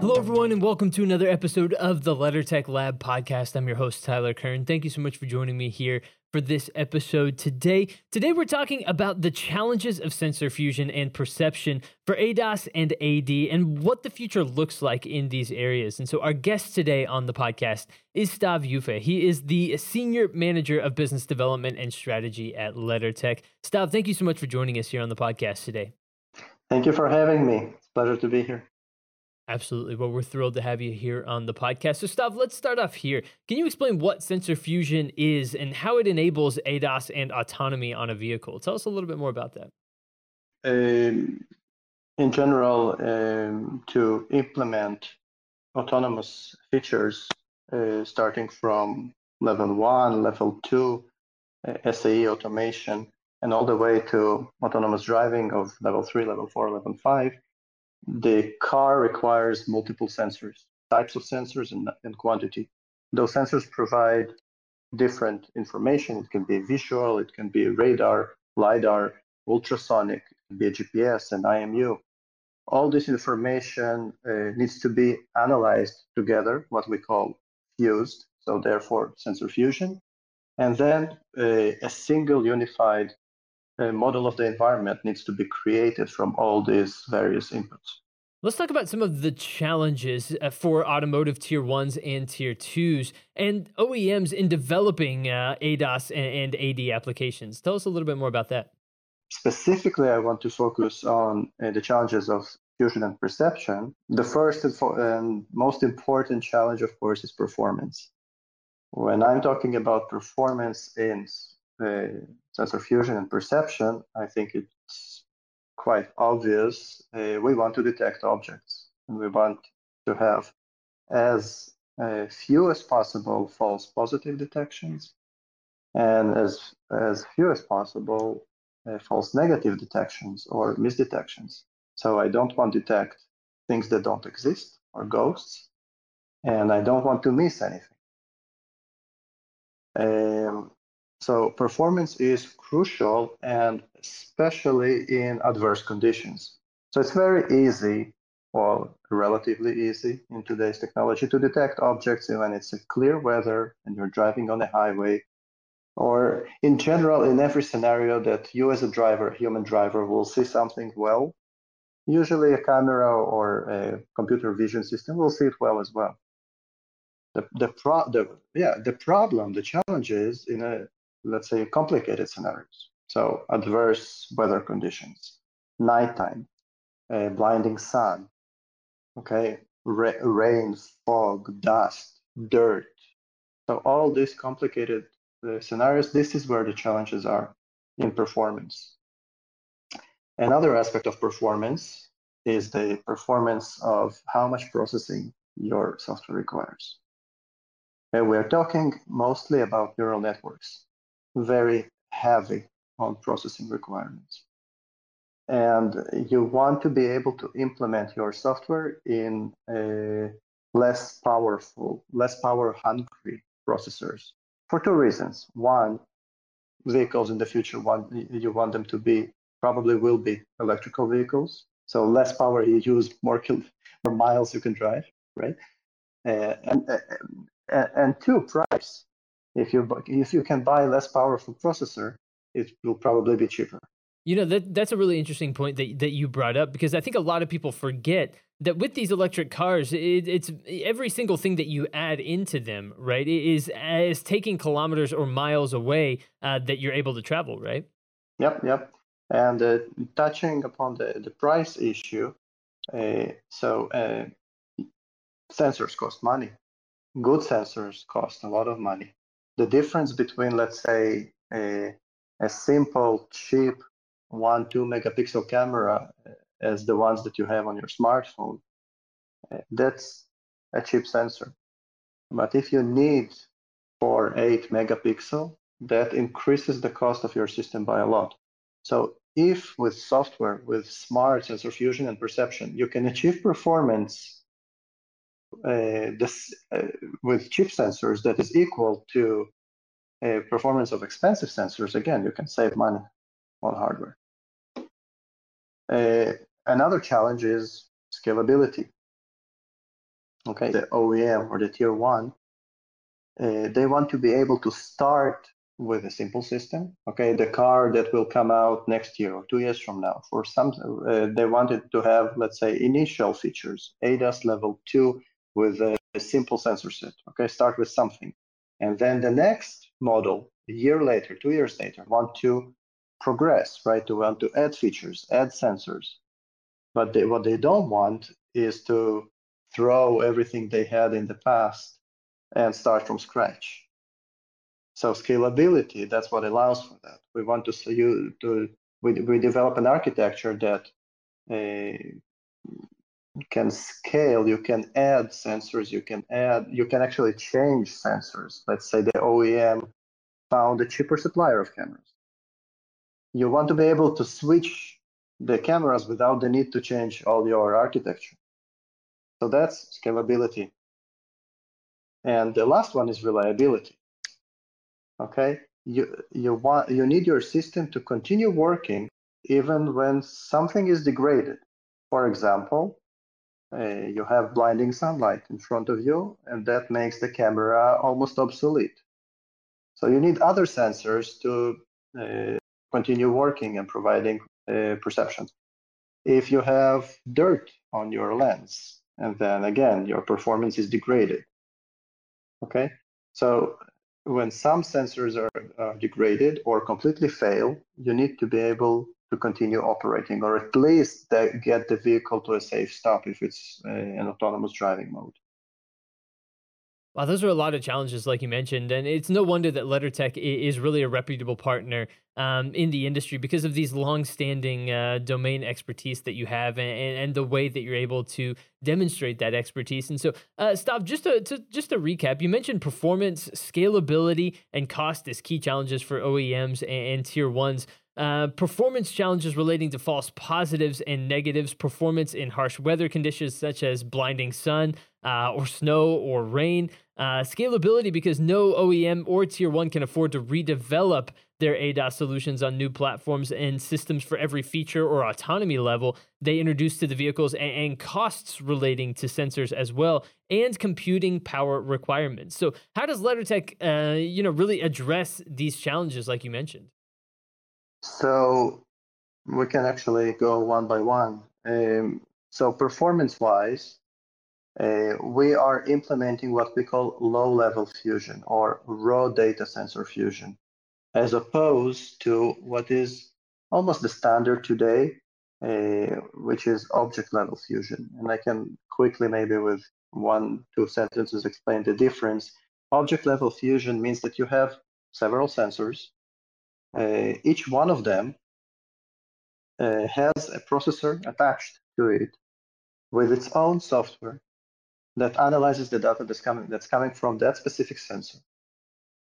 Hello, everyone, and welcome to another episode of the LeddarTech Lab podcast. I'm your host, Tyler Kern. Thank you so much for joining me here for this episode today. Today, we're talking about the challenges of sensor fusion and perception for ADAS and AD and what the future looks like in these areas. And so, our guest today on the podcast is Stav Yufe. He is the Senior Manager of Business Development and Strategy at LeddarTech. Stav, thank you so much for joining us here on the podcast today. Thank you for having me. It's a pleasure to be here. Absolutely. Well, we're thrilled to have you here on the podcast. So, Stav, let's start off here. Can you explain what sensor fusion is and how it enables ADAS and autonomy on a vehicle? Tell us a little bit more about that. Um, in general, um, to implement autonomous features, uh, starting from level one, level two, uh, SAE automation, and all the way to autonomous driving of level three, level four, level five, the car requires multiple sensors, types of sensors and, and quantity. Those sensors provide different information. It can be visual, it can be radar, LiDAR, ultrasonic, it can be a GPS and IMU. All this information uh, needs to be analyzed together, what we call fused, so therefore sensor fusion. And then uh, a single unified a model of the environment needs to be created from all these various inputs. Let's talk about some of the challenges uh, for automotive tier ones and tier twos and OEMs in developing uh, ADAS and, and AD applications. Tell us a little bit more about that. Specifically, I want to focus on uh, the challenges of fusion and perception. The first and most important challenge, of course, is performance. When I'm talking about performance in sensor fusion and perception, I think it's quite obvious. Uh, we want to detect objects and we want to have as uh, few as possible false positive detections and as, as few as possible uh, false negative detections or misdetections. So I don't want to detect things that don't exist or ghosts, and I don't want to miss anything. Um, so performance is crucial and especially in adverse conditions. So it's very easy, well, relatively easy in today's technology to detect objects when it's clear weather and you're driving on a highway or in general in every scenario that you as a driver, human driver will see something well. Usually a camera or a computer vision system will see it well as well. The, the, pro, the, yeah, the problem, the challenge is in a let's say, complicated scenarios. So adverse weather conditions, nighttime, a blinding sun, okay, Ra- rain, fog, dust, dirt. So all these complicated uh, scenarios, this is where the challenges are in performance. Another aspect of performance is the performance of how much processing your software requires. And we're talking mostly about neural networks very heavy on processing requirements. And you want to be able to implement your software in less powerful, less power hungry processors for two reasons. One, vehicles in the future want you want them to be probably will be electrical vehicles. So less power you use, more kil- more miles you can drive, right? Uh, and, uh, and two, price if you if you can buy less powerful processor, it will probably be cheaper. You know that that's a really interesting point that that you brought up because I think a lot of people forget that with these electric cars, it, it's every single thing that you add into them, right? Is as taking kilometers or miles away uh, that you're able to travel, right? Yep, yep. And uh, touching upon the the price issue, uh, so uh, sensors cost money. Good sensors cost a lot of money the difference between, let's say, a, a simple, cheap one, two megapixel camera uh, as the ones that you have on your smartphone, uh, that's a cheap sensor. But if you need four, eight megapixel, that increases the cost of your system by a lot. So if with software, with smart sensor fusion and perception, you can achieve performance this, uh, with cheap sensors that is equal to a performance of expensive sensors, again, you can save money on hardware. Uh, another challenge is scalability. okay, the OEM or the tier one, uh, they want to be able to start with a simple system. Okay, the car that will come out next year or two years from now. For some, uh, they wanted to have, let's say, initial features, ADAS level two with a, a simple sensor set. Okay, start with something, and then the next model, a year later, two years later, want to progress, right? To want to add features, add sensors. But they, what they don't want is to throw everything they had in the past and start from scratch. So scalability, that's what allows for that. We want to you to we, we develop an architecture that uh, can scale. You can add sensors. You can add. You can actually change sensors. Let's say the OEM found a cheaper supplier of cameras. You want to be able to switch the cameras without the need to change all your architecture. So that's scalability. And the last one is reliability. Okay, you you want you need your system to continue working even when something is degraded. For example, uh, you have blinding sunlight in front of you, and that makes the camera almost obsolete. So you need other sensors to uh, continue working and providing uh, perceptions. If you have dirt on your lens, and then again your performance is degraded. Okay, so when some sensors are, are degraded or completely fail, you need to be able to continue operating or at least get the vehicle to a safe stop if it's uh, an autonomous driving mode. Wow, those are a lot of challenges, like you mentioned, and it's no wonder that LeddarTech is really a reputable partner um, in the industry because of these long-standing uh, domain expertise that you have, and, and, the way that you're able to demonstrate that expertise. And so, uh, just to, to just to recap, you mentioned performance, scalability, and cost as key challenges for OEMs and, and tier ones. Uh, performance challenges relating to false positives and negatives, performance in harsh weather conditions such as blinding sun uh, or snow or rain, uh, scalability because no OEM or tier one can afford to redevelop their ADAS solutions on new platforms and systems for every feature or autonomy level they introduce to the vehicles, and, and costs relating to sensors as well, and computing power requirements. So, how does LeddarTech, uh, you know, really address these challenges, like you mentioned? So we can actually go one by one. Um, so performance-wise, uh, we are implementing what we call low-level fusion or raw data sensor fusion, as opposed to what is almost the standard today, uh, which is object-level fusion. And I can quickly, maybe with one, two sentences, explain the difference. Object-level fusion means that you have several sensors each one of them uh, has a processor attached to it with its own software that analyzes the data that's coming that's coming from that specific sensor.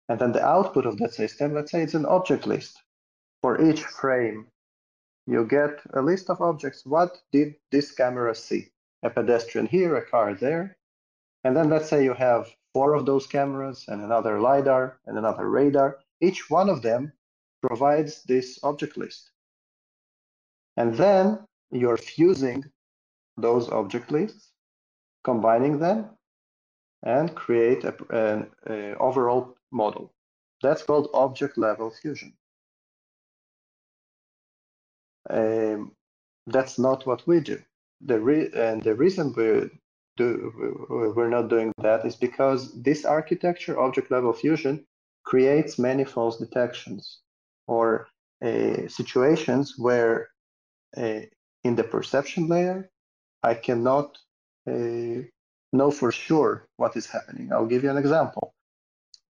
And then the output of that system, let's say it's an object list. For each frame, you get a list of objects. What did this camera see? A pedestrian here, a car there. And then let's say you have four of those cameras and another LiDAR and another radar. Each one of them provides this object list. And then you're fusing those object lists, combining them, and create a, an a overall model. That's called object level fusion. Um, that's not what we do. The re- and the reason we do we're not doing that is because this architecture, object level fusion, creates many false detections or uh, situations where uh, in the perception layer, I cannot uh, know for sure what is happening. I'll give you an example.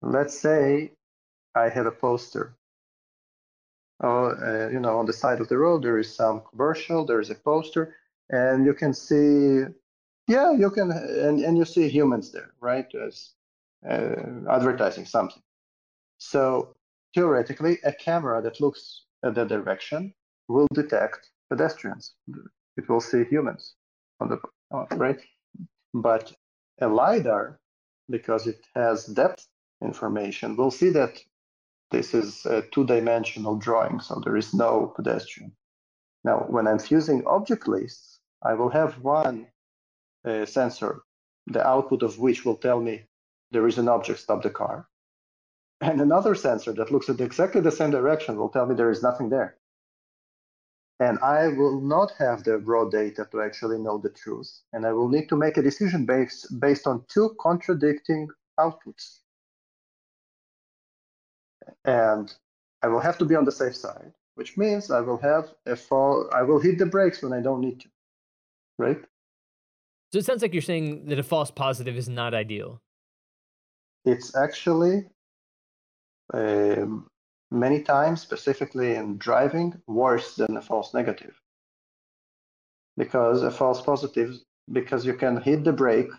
Let's say I have a poster. Oh, you know, on the side of the road, there is some commercial, there is a poster, and you can see, yeah, you can, and, and you see humans there, right, as uh, advertising something. So Theoretically, a camera that looks at that direction will detect pedestrians. It will see humans on the uh, right. But a lidar, because it has depth information, will see that this is a two-dimensional drawing, so there is no pedestrian. Now, when I'm fusing object lists, I will have one uh, sensor the output of which will tell me there is an object, stop the car. And another sensor that looks at exactly the same direction will tell me there is nothing there. And I will not have the raw data to actually know the truth. And I will need to make a decision based, based on two contradicting outputs. And I will have to be on the safe side, which means I will have a fall, I will hit the brakes when I don't need to, right? So it sounds like you're saying that a false positive is not ideal. It's actually um, many times, specifically in driving, worse than a false negative. Because a false positive, because you can hit the brake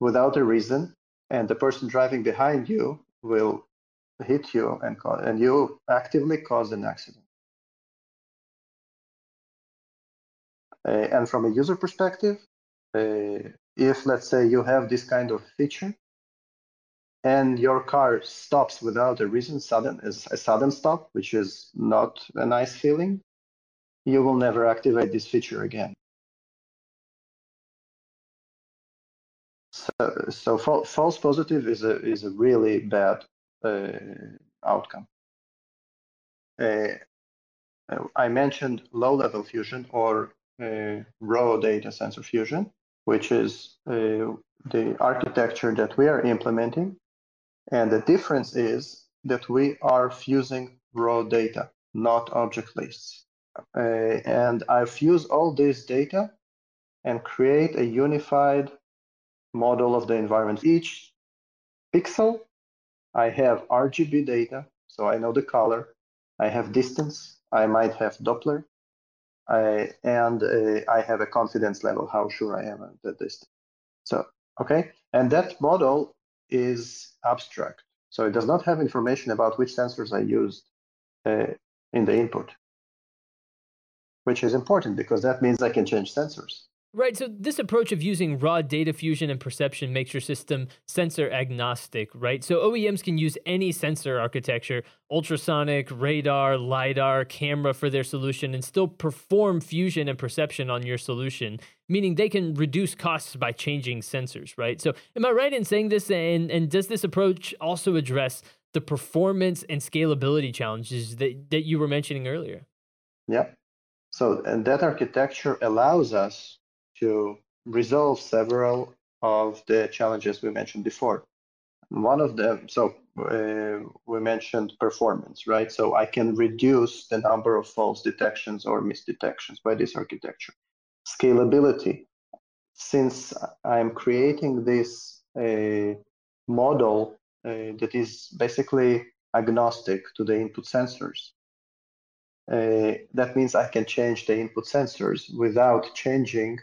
without a reason, and the person driving behind you will hit you and, and you actively cause an accident. Uh, and from a user perspective, uh, if let's say you have this kind of feature and your car stops without a reason, sudden a sudden stop, which is not a nice feeling, you will never activate this feature again. So, so false positive is a is a really bad uh, outcome. Uh, I mentioned low-level fusion or uh, raw data sensor fusion, which is the architecture that we are implementing. And the difference is that we are fusing raw data, not object lists. Uh, and I fuse all this data and create a unified model of the environment. Each pixel I have RGB data, so I know the color. I have distance. I might have Doppler. I, and uh, I have a confidence level, how sure I am at the distance. So, okay. And that model is abstract. So it does not have information about which sensors I used uh, in the input, which is important because that means I can change sensors. Right. So this approach of using raw data fusion and perception makes your system sensor agnostic, right? So OEMs can use any sensor architecture, ultrasonic, radar, LiDAR, camera for their solution and still perform fusion and perception on your solution, meaning they can reduce costs by changing sensors, right? So am I right in saying this? And, and does this approach also address the performance and scalability challenges that, that you were mentioning earlier? Yeah. So, and that architecture allows us to resolve several of the challenges we mentioned before. One of them, so uh, we mentioned performance, right? So I can reduce the number of false detections or misdetections by this architecture. Scalability, since I'm creating this uh, model uh, that is basically agnostic to the input sensors, uh, that means I can change the input sensors without changing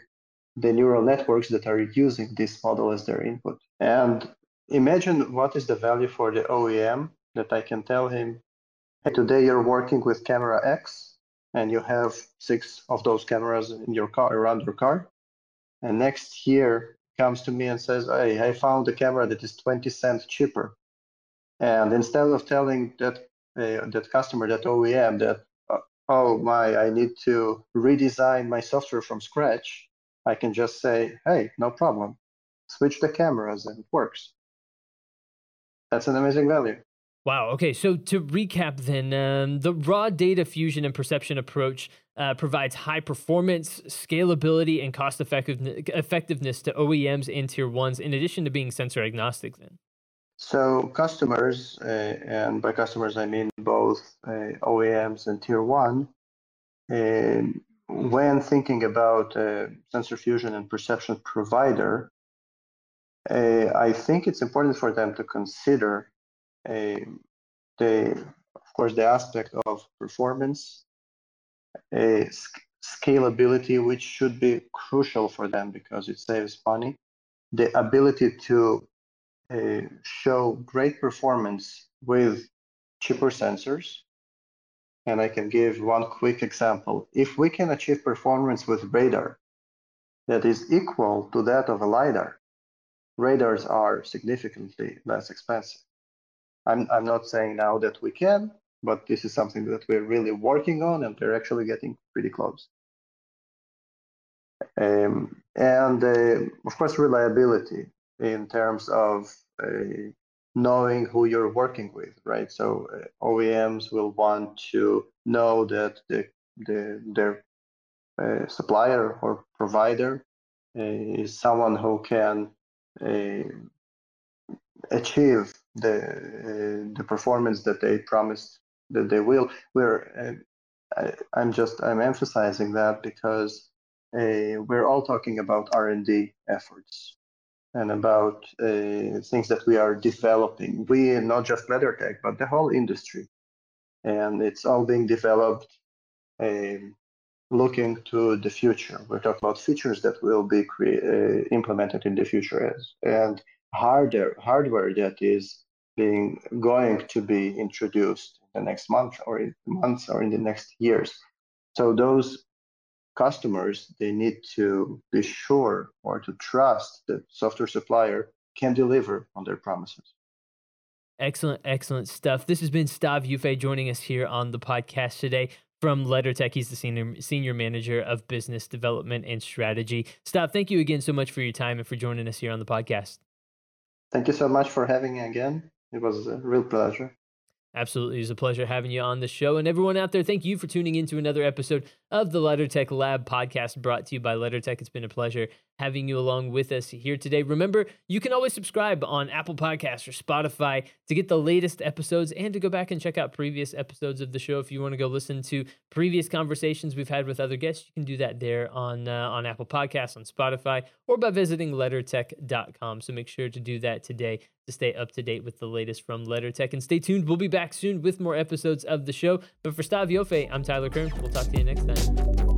the neural networks that are using this model as their input. And imagine what is the value for the OEM that I can tell him, hey, today you're working with camera X and you have six of those cameras in your car around your car. And next year comes to me and says, hey, I found a camera that is 20 cents cheaper. And instead of telling that uh, that customer, that OEM, that oh my, I need to redesign my software from scratch, I can just say, hey, no problem. Switch the cameras and it works. That's an amazing value. Wow. Okay. So to recap, then, um, the raw data fusion and perception approach uh, provides high performance, scalability, and cost effectiveness to OEMs and tier ones, in addition to being sensor agnostic. Then. So customers, uh, and by customers I mean both uh, OEMs and tier one, um, when thinking about uh, sensor fusion and perception provider, uh, I think it's important for them to consider uh, the, of course, the aspect of performance, sc- scalability, which should be crucial for them because it saves money, the ability to uh, show great performance with cheaper sensors, and I can give one quick example. If we can achieve performance with radar that is equal to that of a LiDAR, radars are significantly less expensive. I'm, I'm not saying now that we can, but this is something that we're really working on and we're actually getting pretty close. Um, and uh, of course, reliability. in terms of uh, knowing who you're working with, right? So uh, OEMs will want to know that the, the their uh, supplier or provider uh, is someone who can uh, achieve the uh, the performance that they promised that they will. We're I, am just I'm emphasizing that because we're all talking about R&D efforts and about uh, things that we are developing. We, not just LeddarTech, but the whole industry. And it's all being developed uh, looking to the future. We're talking about features that will be cre- uh, implemented in the future as, and harder, hardware that is being going to be introduced in the next month or in months or in the next years. So those customers, they need to be sure or to trust that software supplier can deliver on their promises. Excellent, excellent stuff. This has been Stav Yufe joining us here on the podcast today from LeddarTech. He's the senior senior manager of business development and strategy. Stav, thank you again so much for your time and for joining us here on the podcast. Thank you so much for having me again. It was a real pleasure. Absolutely. It was a pleasure having you on the show. And everyone out there, thank you for tuning in to another episode of the LeddarTech Lab podcast brought to you by LeddarTech. It's been a pleasure having you along with us here today. Remember, you can always subscribe on Apple Podcasts or Spotify to get the latest episodes and to go back and check out previous episodes of the show. If you want to go listen to previous conversations we've had with other guests, you can do that there on uh, on Apple Podcasts, on Spotify, or by visiting leddartech.com. So make sure to do that today to stay up to date with the latest from LeddarTech. And stay tuned. We'll be back soon with more episodes of the show. But for Stav Yofe, I'm Tyler Kern. We'll talk to you next time.